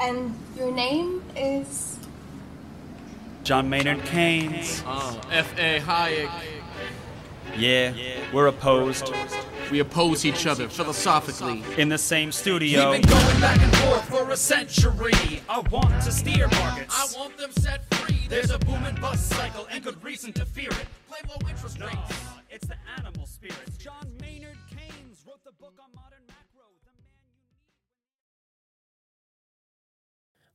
And your name is? John Maynard Keynes. Uh, F.A. Hayek. Yeah, we're opposed. We oppose each other philosophically. In the same studio. We've been going back and forth for a century. I want to steer markets. I want them set free. There's a boom and bust cycle and good reason to fear it. Play low interest rates. It's the animal spirits. John Maynard Keynes wrote the book on modern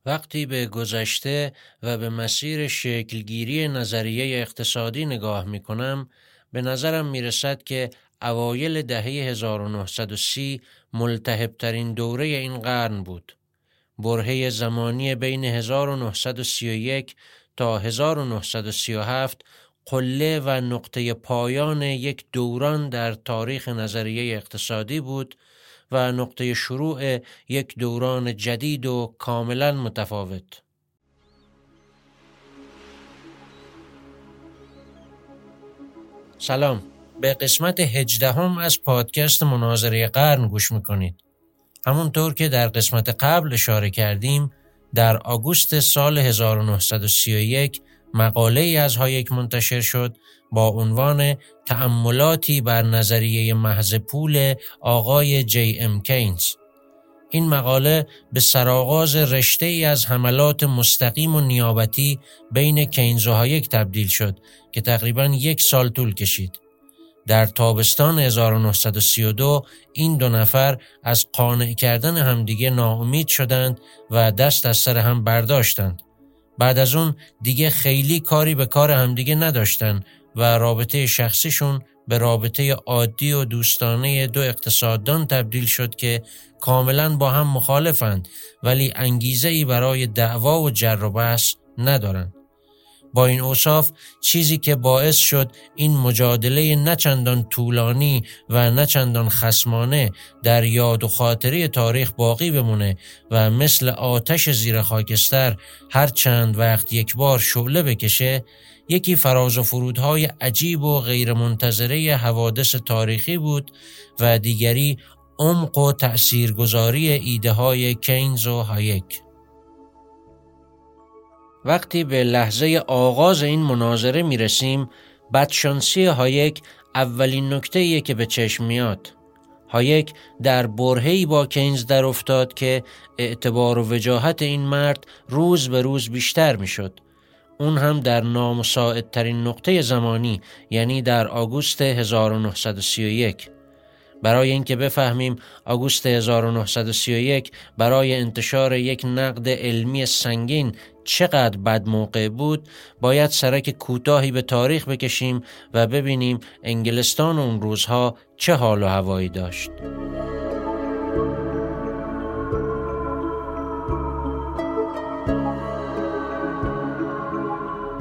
وقتی به گذشته و به مسیر شکلگیری نظریه اقتصادی نگاه می کنم به نظرم می رسد که اوایل دهه 1930 ملتهبترین دوره این قرن بود. برهه زمانی بین 1931 تا 1937 قله و نقطه پایان یک دوران در تاریخ نظریه اقتصادی بود و نقطه شروع یک دوران جدید و کاملا متفاوت. سلام به قسمت هجدهم از پادکست مناظره قرن گوش می‌کنید. همونطور که در قسمت قبل اشاره کردیم در آگوست سال 1931 مقاله ای از هایک منتشر شد با عنوان تأملاتی بر نظریه محض پول آقای جی ام کینز. این مقاله به سرآغاز رشته ای از حملات مستقیم و نیابتی بین کینز و هایک تبدیل شد که تقریبا یک سال طول کشید. در تابستان 1932 این دو نفر از قانع کردن همدیگه ناامید شدند و دست از سر هم برداشتند. بعد از اون دیگه خیلی کاری به کار همدیگه نداشتن و رابطه شخصیشون به رابطه عادی و دوستانه دو اقتصاددان تبدیل شد که کاملا با هم مخالفند ولی انگیزه ای برای دعوا و جر و بحث ندارند. با این اوصاف چیزی که باعث شد این مجادله نچندان طولانی و نچندان خسمانه در یاد و خاطره تاریخ باقی بمونه و مثل آتش زیر خاکستر هر چند وقت یک بار شعله بکشه یکی فراز و فرودهای عجیب و غیرمنتظره حوادث تاریخی بود و دیگری عمق و تأثیرگذاری ایده های کینز و هایک. وقتی به لحظه آغاز این مناظره می رسیم بدشانسی هایک اولین نکته که به چشم میاد. هایک در برهی با کینز در افتاد که اعتبار و وجاهت این مرد روز به روز بیشتر می شد. اون هم در نامساعدترین نقطه زمانی یعنی در آگوست 1931 برای اینکه بفهمیم آگوست 1931 برای انتشار یک نقد علمی سنگین چقدر بد موقع بود باید سرک کوتاهی به تاریخ بکشیم و ببینیم انگلستان اون روزها چه حال و هوایی داشت.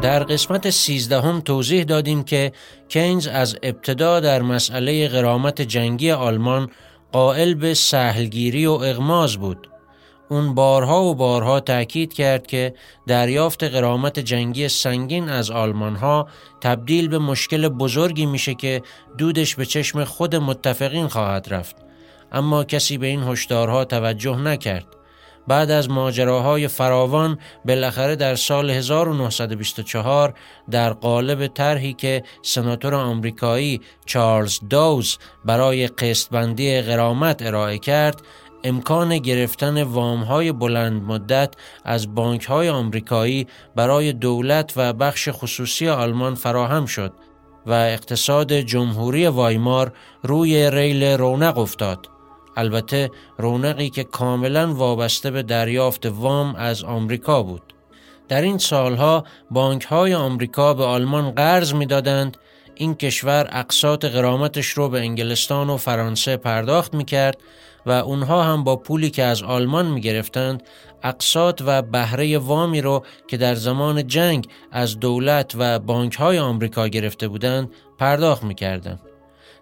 در قسمت سیزدهم توضیح دادیم که کینز از ابتدا در مسئله غرامت جنگی آلمان قائل به سهلگیری و اغماز بود. اون بارها و بارها تأکید کرد که دریافت غرامت جنگی سنگین از آلمان ها تبدیل به مشکل بزرگی میشه که دودش به چشم خود متفقین خواهد رفت. اما کسی به این هشدارها توجه نکرد. بعد از ماجراهای فراوان بالاخره در سال 1924 در قالب طرحی که سناتور آمریکایی چارلز دوز برای قسطبندی غرامت ارائه کرد امکان گرفتن وامهای بلند مدت از بانکهای آمریکایی برای دولت و بخش خصوصی آلمان فراهم شد و اقتصاد جمهوری وایمار روی ریل رونق افتاد. البته رونقی که کاملا وابسته به دریافت وام از آمریکا بود. در این سالها بانک های آمریکا به آلمان قرض می‌دادند این کشور اقساط غرامتش رو به انگلستان و فرانسه پرداخت می کرد و اونها هم با پولی که از آلمان می گرفتند اقساط و بهره وامی رو که در زمان جنگ از دولت و بانک های آمریکا گرفته بودند پرداخت می کردن.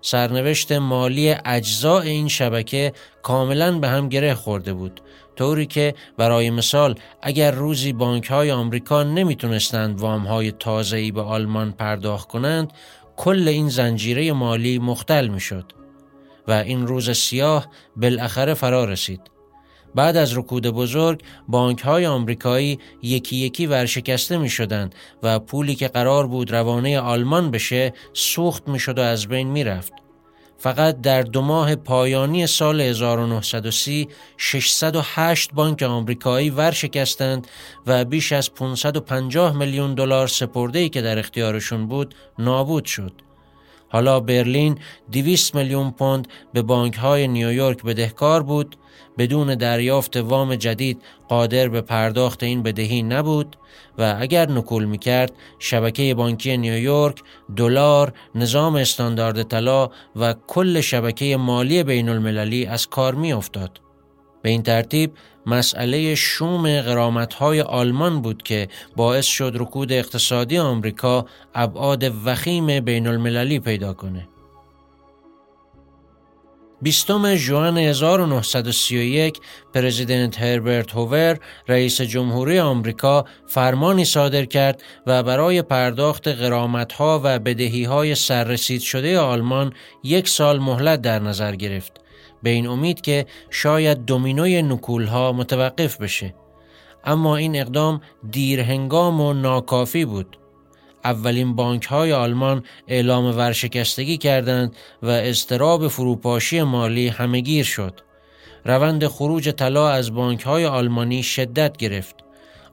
سرنوشت مالی اجزاء این شبکه کاملا به هم گره خورده بود طوری که برای مثال اگر روزی بانک های آمریکا نمی‌تونستند وام های تازه‌ای به آلمان پرداخت کنند کل این زنجیره مالی مختل می‌شد و این روز سیاه بالاخره فرا رسید. بعد از رکود بزرگ بانک های آمریکایی یکی یکی ورشکسته می شدند و پولی که قرار بود روانه آلمان بشه سوخت می شد و از بین می رفت. فقط در دو ماه پایانی سال 1930 608 بانک آمریکایی ورشکستند و بیش از 550 میلیون دلار سپرده‌ای که در اختیارشون بود نابود شد. حالا برلین 200 میلیون پوند به بانک های نیویورک بدهکار بود بدون دریافت وام جدید قادر به پرداخت این بدهی نبود و اگر نکول می‌کرد شبکه بانکی نیویورک دلار نظام استاندارد طلا و کل شبکه مالی بین المللی از کار می افتاد. به این ترتیب مسئله شوم غرامتهای آلمان بود که باعث شد رکود اقتصادی آمریکا ابعاد وخیم بین المللی پیدا کنه. بیستم جوان 1931 پرزیدنت هربرت هوور رئیس جمهوری آمریکا فرمانی صادر کرد و برای پرداخت غرامتها و بدهیهای سررسید شده آلمان یک سال مهلت در نظر گرفت به این امید که شاید دومینوی نکولها متوقف بشه اما این اقدام دیرهنگام و ناکافی بود اولین بانک های آلمان اعلام ورشکستگی کردند و استراب فروپاشی مالی همگیر شد. روند خروج طلا از بانک های آلمانی شدت گرفت.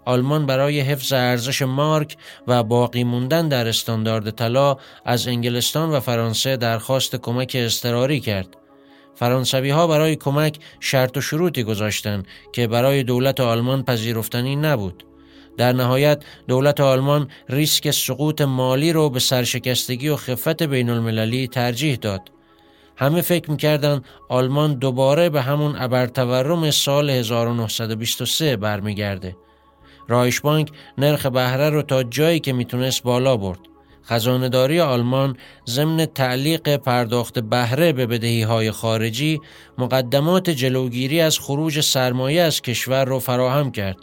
آلمان برای حفظ ارزش مارک و باقی موندن در استاندارد طلا از انگلستان و فرانسه درخواست کمک اضطراری کرد. فرانسوی ها برای کمک شرط و شروطی گذاشتند که برای دولت آلمان پذیرفتنی نبود. در نهایت دولت آلمان ریسک سقوط مالی رو به سرشکستگی و خفت بین المللی ترجیح داد. همه فکر می‌کردن آلمان دوباره به همون ابرتورم سال 1923 برمیگرده. رایش بانک نرخ بهره رو تا جایی که می‌تونست بالا برد. خزانداری آلمان ضمن تعلیق پرداخت بهره به بدهی های خارجی مقدمات جلوگیری از خروج سرمایه از کشور را فراهم کرد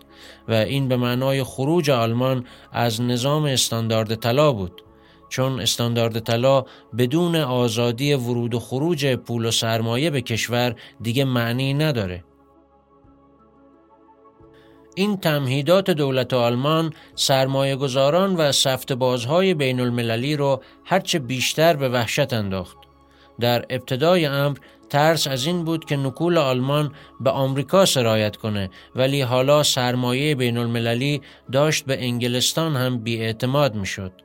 و این به معنای خروج آلمان از نظام استاندارد طلا بود. چون استاندارد طلا بدون آزادی ورود و خروج پول و سرمایه به کشور دیگه معنی نداره. این تمهیدات دولت آلمان سرمایه گذاران و سفت بازهای بین المللی رو هرچه بیشتر به وحشت انداخت. در ابتدای امر ترس از این بود که نکول آلمان به آمریکا سرایت کنه ولی حالا سرمایه بین المللی داشت به انگلستان هم بیاعتماد می شد.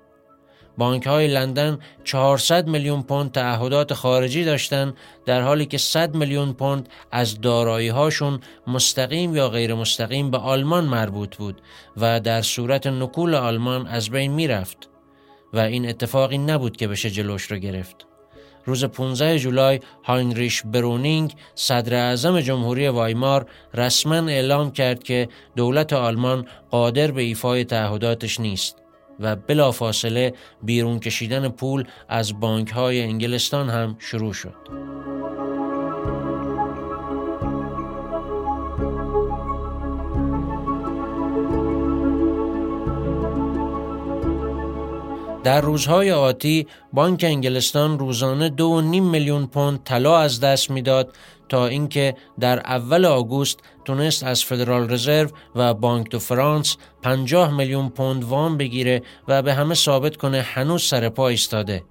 بانک های لندن 400 میلیون پوند تعهدات خارجی داشتند در حالی که 100 میلیون پوند از دارایی هاشون مستقیم یا غیر مستقیم به آلمان مربوط بود و در صورت نکول آلمان از بین می‌رفت و این اتفاقی نبود که بشه جلوش رو گرفت. روز 15 جولای هاینریش برونینگ صدر اعظم جمهوری وایمار رسما اعلام کرد که دولت آلمان قادر به ایفای تعهداتش نیست و بلافاصله بیرون کشیدن پول از بانک های انگلستان هم شروع شد. در روزهای آتی بانک انگلستان روزانه دو نیم میلیون پوند طلا از دست می‌داد تا اینکه در اول آگوست تونست از فدرال رزرو و بانک دو فرانس 50 میلیون پوند وام بگیره و به همه ثابت کنه هنوز سر پا ایستاده.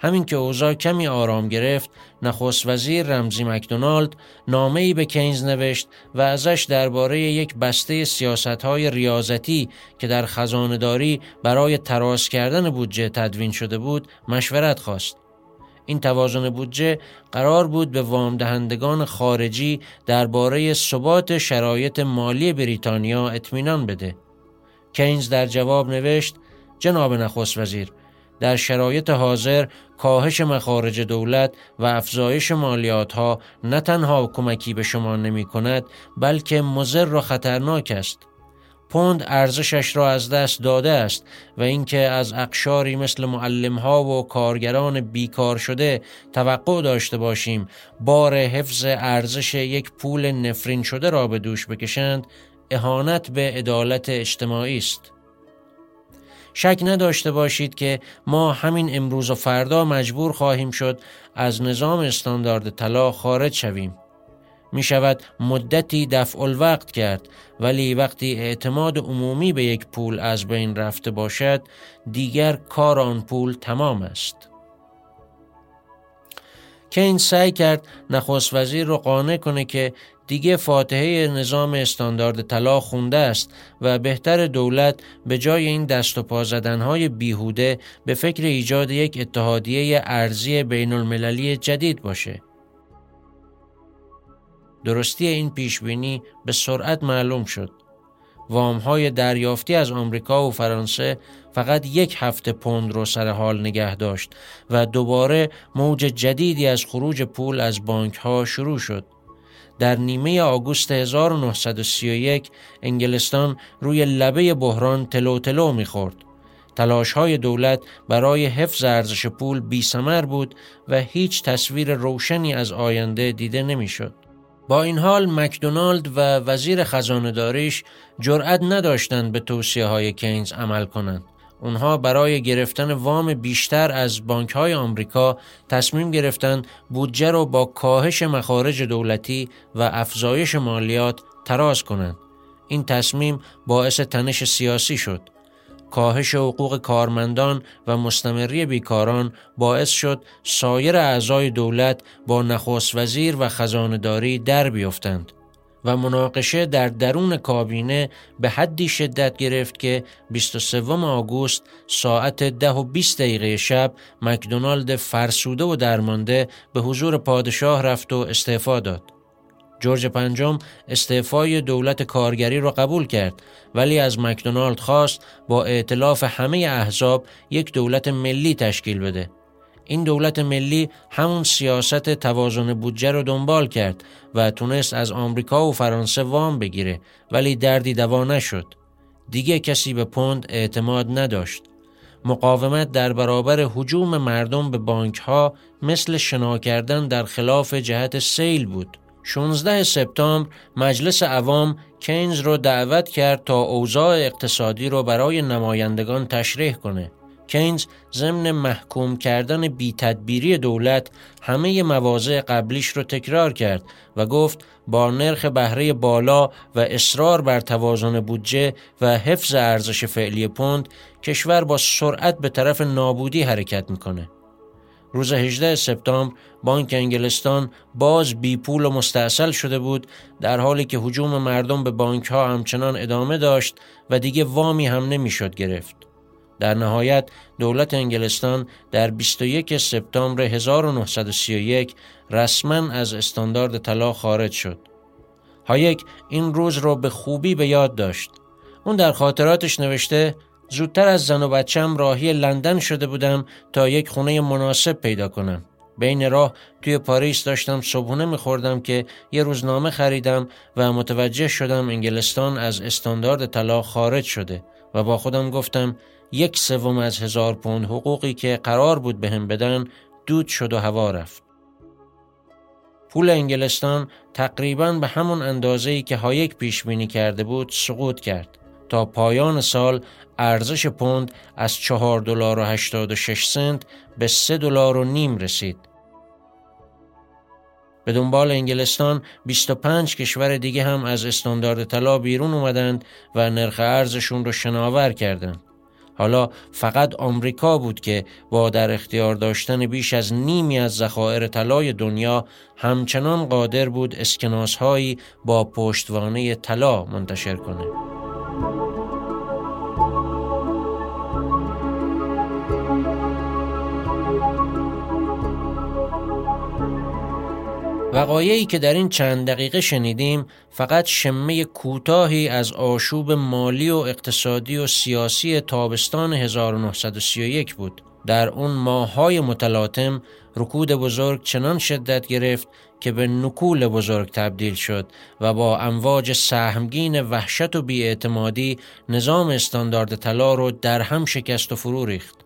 همین که اوضاع کمی آرام گرفت نخست وزیر رمزی مکدونالد نامه ای به کینز نوشت و ازش درباره یک بسته سیاست های ریاضتی که در خزانداری برای تراز کردن بودجه تدوین شده بود مشورت خواست. این توازن بودجه قرار بود به وام دهندگان خارجی درباره ثبات شرایط مالی بریتانیا اطمینان بده. کینز در جواب نوشت جناب نخست وزیر در شرایط حاضر کاهش مخارج دولت و افزایش مالیات ها نه تنها کمکی به شما نمی کند بلکه مضر و خطرناک است. پوند ارزشش را از دست داده است و اینکه از اقشاری مثل معلم ها و کارگران بیکار شده توقع داشته باشیم بار حفظ ارزش یک پول نفرین شده را به دوش بکشند اهانت به عدالت اجتماعی است. شک نداشته باشید که ما همین امروز و فردا مجبور خواهیم شد از نظام استاندارد طلا خارج شویم. می شود مدتی دفع الوقت کرد ولی وقتی اعتماد عمومی به یک پول از بین رفته باشد دیگر کار آن پول تمام است کین سعی کرد نخست وزیر رو قانع کنه که دیگه فاتحه نظام استاندارد طلا خونده است و بهتر دولت به جای این دست و پا زدنهای بیهوده به فکر ایجاد یک اتحادیه ارزی بین المللی جدید باشه. درستی این پیشبینی به سرعت معلوم شد. وامهای دریافتی از آمریکا و فرانسه فقط یک هفته پوند رو سر حال نگه داشت و دوباره موج جدیدی از خروج پول از بانک ها شروع شد. در نیمه آگوست 1931 انگلستان روی لبه بحران تلو تلو می‌خورد. تلاش های دولت برای حفظ ارزش پول بی بود و هیچ تصویر روشنی از آینده دیده نمی‌شد. با این حال مکدونالد و وزیر خزانداریش جرأت نداشتند به توصیه های کینز عمل کنند. اونها برای گرفتن وام بیشتر از بانک های آمریکا تصمیم گرفتند بودجه رو با کاهش مخارج دولتی و افزایش مالیات تراز کنند. این تصمیم باعث تنش سیاسی شد. کاهش حقوق کارمندان و مستمری بیکاران باعث شد سایر اعضای دولت با نخست وزیر و خزانداری در بیفتند. و مناقشه در درون کابینه به حدی شدت گرفت که 23 آگوست ساعت ده و 20 دقیقه شب مکدونالد فرسوده و درمانده به حضور پادشاه رفت و استعفا داد. جورج پنجم استعفای دولت کارگری را قبول کرد ولی از مکدونالد خواست با ائتلاف همه احزاب یک دولت ملی تشکیل بده این دولت ملی همون سیاست توازن بودجه رو دنبال کرد و تونست از آمریکا و فرانسه وام بگیره ولی دردی دوا نشد. دیگه کسی به پوند اعتماد نداشت. مقاومت در برابر حجوم مردم به بانک ها مثل شنا کردن در خلاف جهت سیل بود. 16 سپتامبر مجلس عوام کینز رو دعوت کرد تا اوضاع اقتصادی رو برای نمایندگان تشریح کنه. کینز ضمن محکوم کردن بی تدبیری دولت همه مواضع قبلیش رو تکرار کرد و گفت با نرخ بهره بالا و اصرار بر توازن بودجه و حفظ ارزش فعلی پوند کشور با سرعت به طرف نابودی حرکت می‌کنه. روز 18 سپتامبر بانک انگلستان باز بی پول و مستاصل شده بود در حالی که حجوم مردم به بانک ها همچنان ادامه داشت و دیگه وامی هم نمی‌شد گرفت. در نهایت دولت انگلستان در 21 سپتامبر 1931 رسما از استاندارد طلا خارج شد. هایک این روز را به خوبی به یاد داشت. اون در خاطراتش نوشته زودتر از زن و بچم راهی لندن شده بودم تا یک خونه مناسب پیدا کنم. بین راه توی پاریس داشتم صبحونه میخوردم که یه روزنامه خریدم و متوجه شدم انگلستان از استاندارد طلا خارج شده و با خودم گفتم یک سوم از هزار پوند حقوقی که قرار بود بهم به بدن دود شد و هوا رفت. پول انگلستان تقریبا به همون اندازه‌ای که هایک پیش بینی کرده بود سقوط کرد تا پایان سال ارزش پوند از چهار دلار و 86 سنت به سه دلار و نیم رسید. به دنبال انگلستان 25 کشور دیگه هم از استاندارد طلا بیرون اومدند و نرخ ارزشون رو شناور کردند. حالا فقط آمریکا بود که با در اختیار داشتن بیش از نیمی از ذخایر طلای دنیا همچنان قادر بود اسکناس هایی با پشتوانه طلا منتشر کنه. وقایعی که در این چند دقیقه شنیدیم فقط شمه کوتاهی از آشوب مالی و اقتصادی و سیاسی تابستان 1931 بود. در اون ماهای متلاطم رکود بزرگ چنان شدت گرفت که به نکول بزرگ تبدیل شد و با امواج سهمگین وحشت و بیاعتمادی نظام استاندارد طلا رو در هم شکست و فرو ریخت.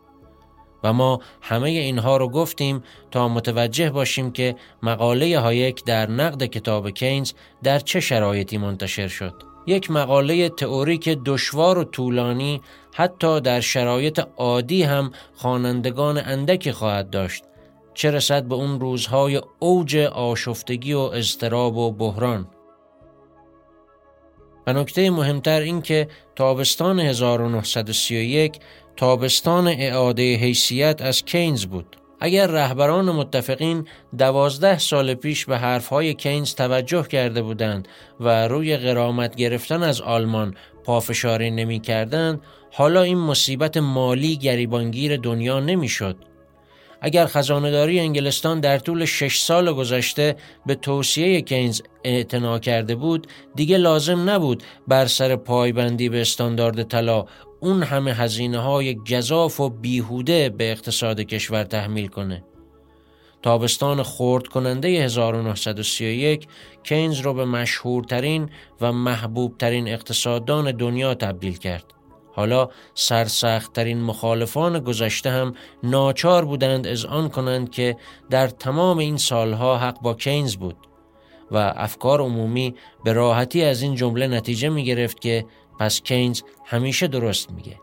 و ما همه اینها رو گفتیم تا متوجه باشیم که مقاله هایک در نقد کتاب کینز در چه شرایطی منتشر شد. یک مقاله تئوریک دشوار و طولانی حتی در شرایط عادی هم خوانندگان اندکی خواهد داشت چه رسد به اون روزهای اوج آشفتگی و اضطراب و بحران و نکته مهمتر این که تابستان 1931 تابستان اعاده حیثیت از کینز بود اگر رهبران متفقین دوازده سال پیش به حرفهای کینز توجه کرده بودند و روی غرامت گرفتن از آلمان پافشاری نمی کردند حالا این مصیبت مالی گریبانگیر دنیا نمی شد. اگر خزانداری انگلستان در طول شش سال گذشته به توصیه کینز اعتنا کرده بود دیگه لازم نبود بر سر پایبندی به استاندارد طلا اون همه هزینه های گذاف و بیهوده به اقتصاد کشور تحمیل کنه. تابستان خورد کننده 1931 کینز رو به مشهورترین و محبوبترین اقتصاددان دنیا تبدیل کرد. حالا سرسختترین مخالفان گذشته هم ناچار بودند از آن کنند که در تمام این سالها حق با کینز بود و افکار عمومی به راحتی از این جمله نتیجه می گرفت که پس کینز همیشه درست میگه.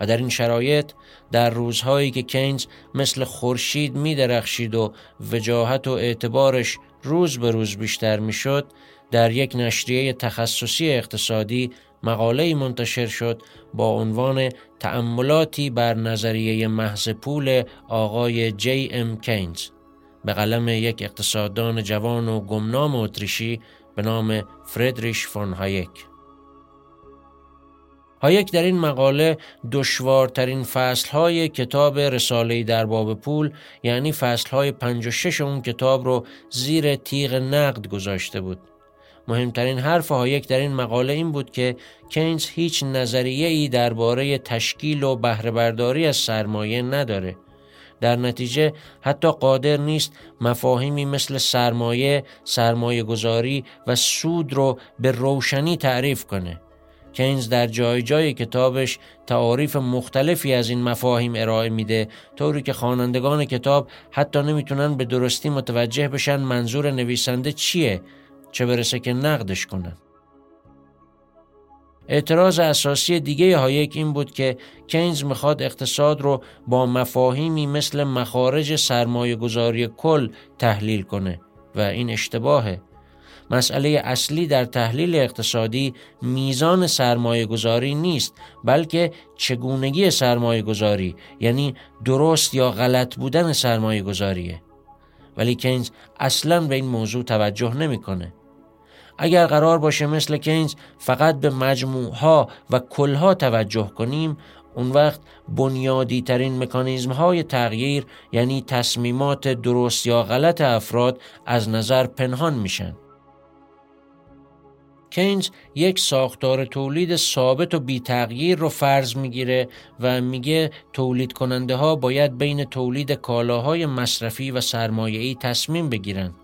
و در این شرایط در روزهایی که کینز مثل خورشید می درخشید و وجاهت و اعتبارش روز به روز بیشتر می‌شد در یک نشریه تخصصی اقتصادی مقاله منتشر شد با عنوان تأملاتی بر نظریه محض پول آقای جی ام کینز به قلم یک اقتصاددان جوان و گمنام اتریشی به نام فردریش فون هایک هایک در این مقاله دشوارترین فصلهای کتاب رساله در باب پول یعنی فصلهای پنج و شش اون کتاب رو زیر تیغ نقد گذاشته بود. مهمترین حرف هایک در این مقاله این بود که کینز هیچ نظریه ای درباره تشکیل و بهرهبرداری از سرمایه نداره. در نتیجه حتی قادر نیست مفاهیمی مثل سرمایه، سرمایه گذاری و سود رو به روشنی تعریف کنه. کینز در جای جای کتابش تعاریف مختلفی از این مفاهیم ارائه میده طوری که خوانندگان کتاب حتی نمی‌تونن به درستی متوجه بشن منظور نویسنده چیه چه برسه که نقدش کنن اعتراض اساسی دیگه هایک این بود که کینز می‌خواد اقتصاد رو با مفاهیمی مثل مخارج سرمایه گذاری کل تحلیل کنه و این اشتباهه. مسئله اصلی در تحلیل اقتصادی میزان سرمایه گذاری نیست بلکه چگونگی سرمایه گذاری یعنی درست یا غلط بودن سرمایه گذاریه ولی کینز اصلا به این موضوع توجه نمی‌کنه. اگر قرار باشه مثل کینز فقط به مجموعها و کلها توجه کنیم اون وقت بنیادی ترین مکانیزم های تغییر یعنی تصمیمات درست یا غلط افراد از نظر پنهان میشن. کینز یک ساختار تولید ثابت و بی تغییر رو فرض می‌گیره و میگه تولید کننده ها باید بین تولید کالاهای مصرفی و سرمایه‌ای تصمیم بگیرن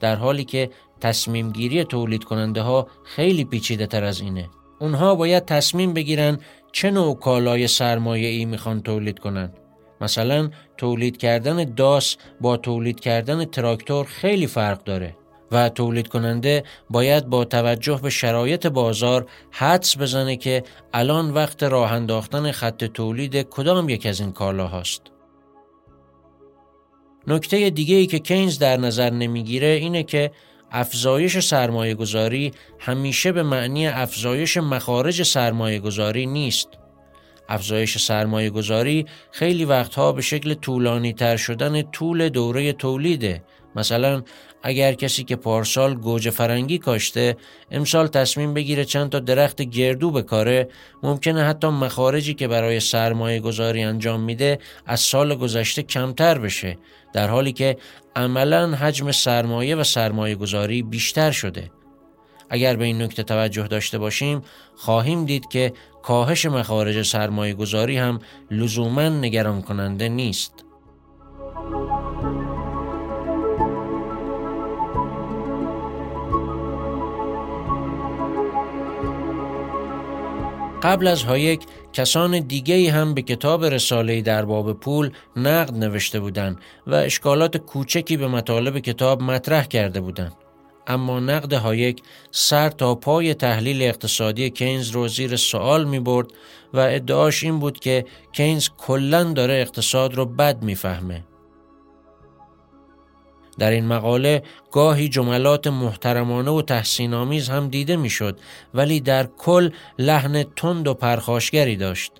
در حالی که تصمیم گیری تولید کننده ها خیلی پیچیده تر از اینه اونها باید تصمیم بگیرن چه نوع کالای سرمایه‌ای می‌خوان تولید کنن مثلا تولید کردن داس با تولید کردن تراکتور خیلی فرق داره و تولید کننده باید با توجه به شرایط بازار حدس بزنه که الان وقت راه انداختن خط تولید کدام یک از این کالا هاست. نکته دیگه ای که کینز در نظر نمی‌گیره اینه که افزایش سرمایه گذاری همیشه به معنی افزایش مخارج سرمایه گذاری نیست. افزایش سرمایه گذاری خیلی وقتها به شکل طولانی تر شدن طول دوره تولیده مثلا اگر کسی که پارسال گوجه فرنگی کاشته امسال تصمیم بگیره چند تا درخت گردو بکاره ممکنه حتی مخارجی که برای سرمایه گذاری انجام میده از سال گذشته کمتر بشه در حالی که عملا حجم سرمایه و سرمایه گذاری بیشتر شده. اگر به این نکته توجه داشته باشیم خواهیم دید که کاهش مخارج سرمایه گذاری هم لزوما نگران کننده نیست. قبل از هایک کسان دیگه هم به کتاب رساله در باب پول نقد نوشته بودند و اشکالات کوچکی به مطالب کتاب مطرح کرده بودند. اما نقد هایک سر تا پای تحلیل اقتصادی کینز رو زیر سوال می برد و ادعاش این بود که کینز کلا داره اقتصاد رو بد می‌فهمه. در این مقاله گاهی جملات محترمانه و تحسین آمیز هم دیده می‌شد ولی در کل لحن تند و پرخاشگری داشت.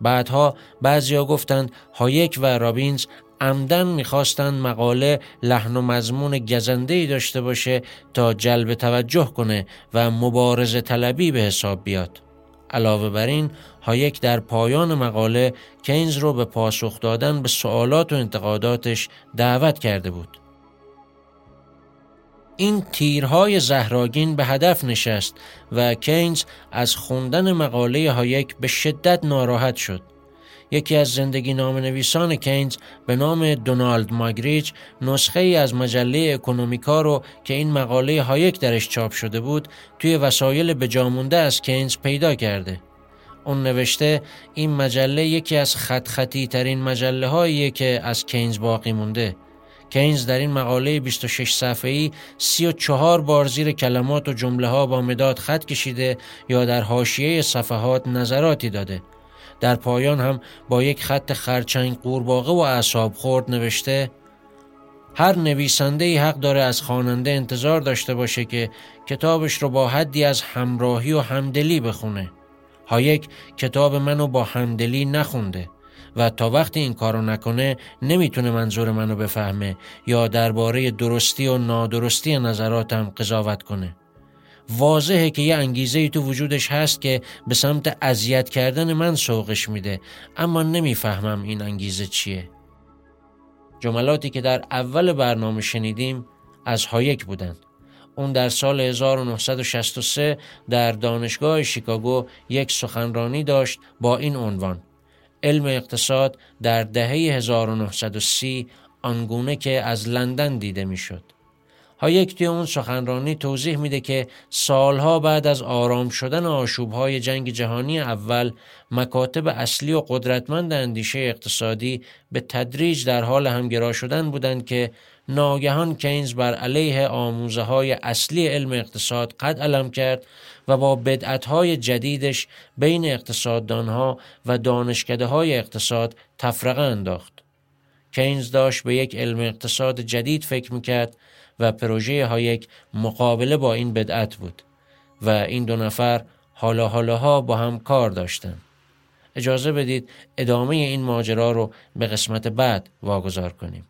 بعدها بعضیا گفتند هایک و رابینز عمدا می‌خواستند مقاله لحن و مضمون گزنده داشته باشه تا جلب توجه کنه و مبارزه طلبی به حساب بیاد. علاوه بر این هایک در پایان مقاله کینز رو به پاسخ دادن به سوالات و انتقاداتش دعوت کرده بود. این تیرهای زهرآگین به هدف نشست و کینز از خوندن مقاله هایک به شدت ناراحت شد. یکی از زندگی نام نویسان کینز به نام دونالد ماگریچ نسخه ای از مجله اکونومیکا رو که این مقاله هایک درش چاپ شده بود توی وسایل بجامونده از کینز پیدا کرده. اون نوشته این مجله یکی از خط خطی ترین مجله که از کینز باقی مونده. کینز در این مقاله 26 صفحه‌ای 34 بار زیر کلمات و جمله ها با مداد خط کشیده یا در حاشیه صفحات نظراتی داده. در پایان هم با یک خط خرچنگ قورباغه و اعصاب خورد نوشته هر نویسنده ای حق داره از خواننده انتظار داشته باشه که کتابش رو با حدی از همراهی و همدلی بخونه. هایک کتاب منو با همدلی نخونده و تا وقتی این کارو نکنه نمی‌تونه منظور منو بفهمه یا درباره درستی و نادرستی نظراتم قضاوت کنه. واضحه که یه انگیزه تو وجودش هست که به سمت اذیت کردن من سوقش میده اما نمی‌فهمم این انگیزه چیه. جملاتی که در اول برنامه شنیدیم از هایک بودند اون در سال 1963 در دانشگاه شیکاگو یک سخنرانی داشت با این عنوان. علم اقتصاد در دهه 1930 آنگونه که از لندن دیده می‌شد. هایک توی اون سخنرانی توضیح میده که سالها بعد از آرام شدن آشوبهای جنگ جهانی اول مکاتب اصلی و قدرتمند اندیشه اقتصادی به تدریج در حال همگرا شدن بودند که ناگهان کینز بر علیه آموزه های اصلی علم اقتصاد قد علم کرد و با بدعت های جدیدش بین اقتصاددانها و دانشکده های اقتصاد تفرقه انداخت. کینز داشت به یک علم اقتصاد جدید فکر می‌کرد و پروژه هایک مقابله با این بدعت بود و این دو نفر حالا حالاها با هم کار داشتند. اجازه بدید ادامه این ماجرا رو به قسمت بعد واگذار کنیم.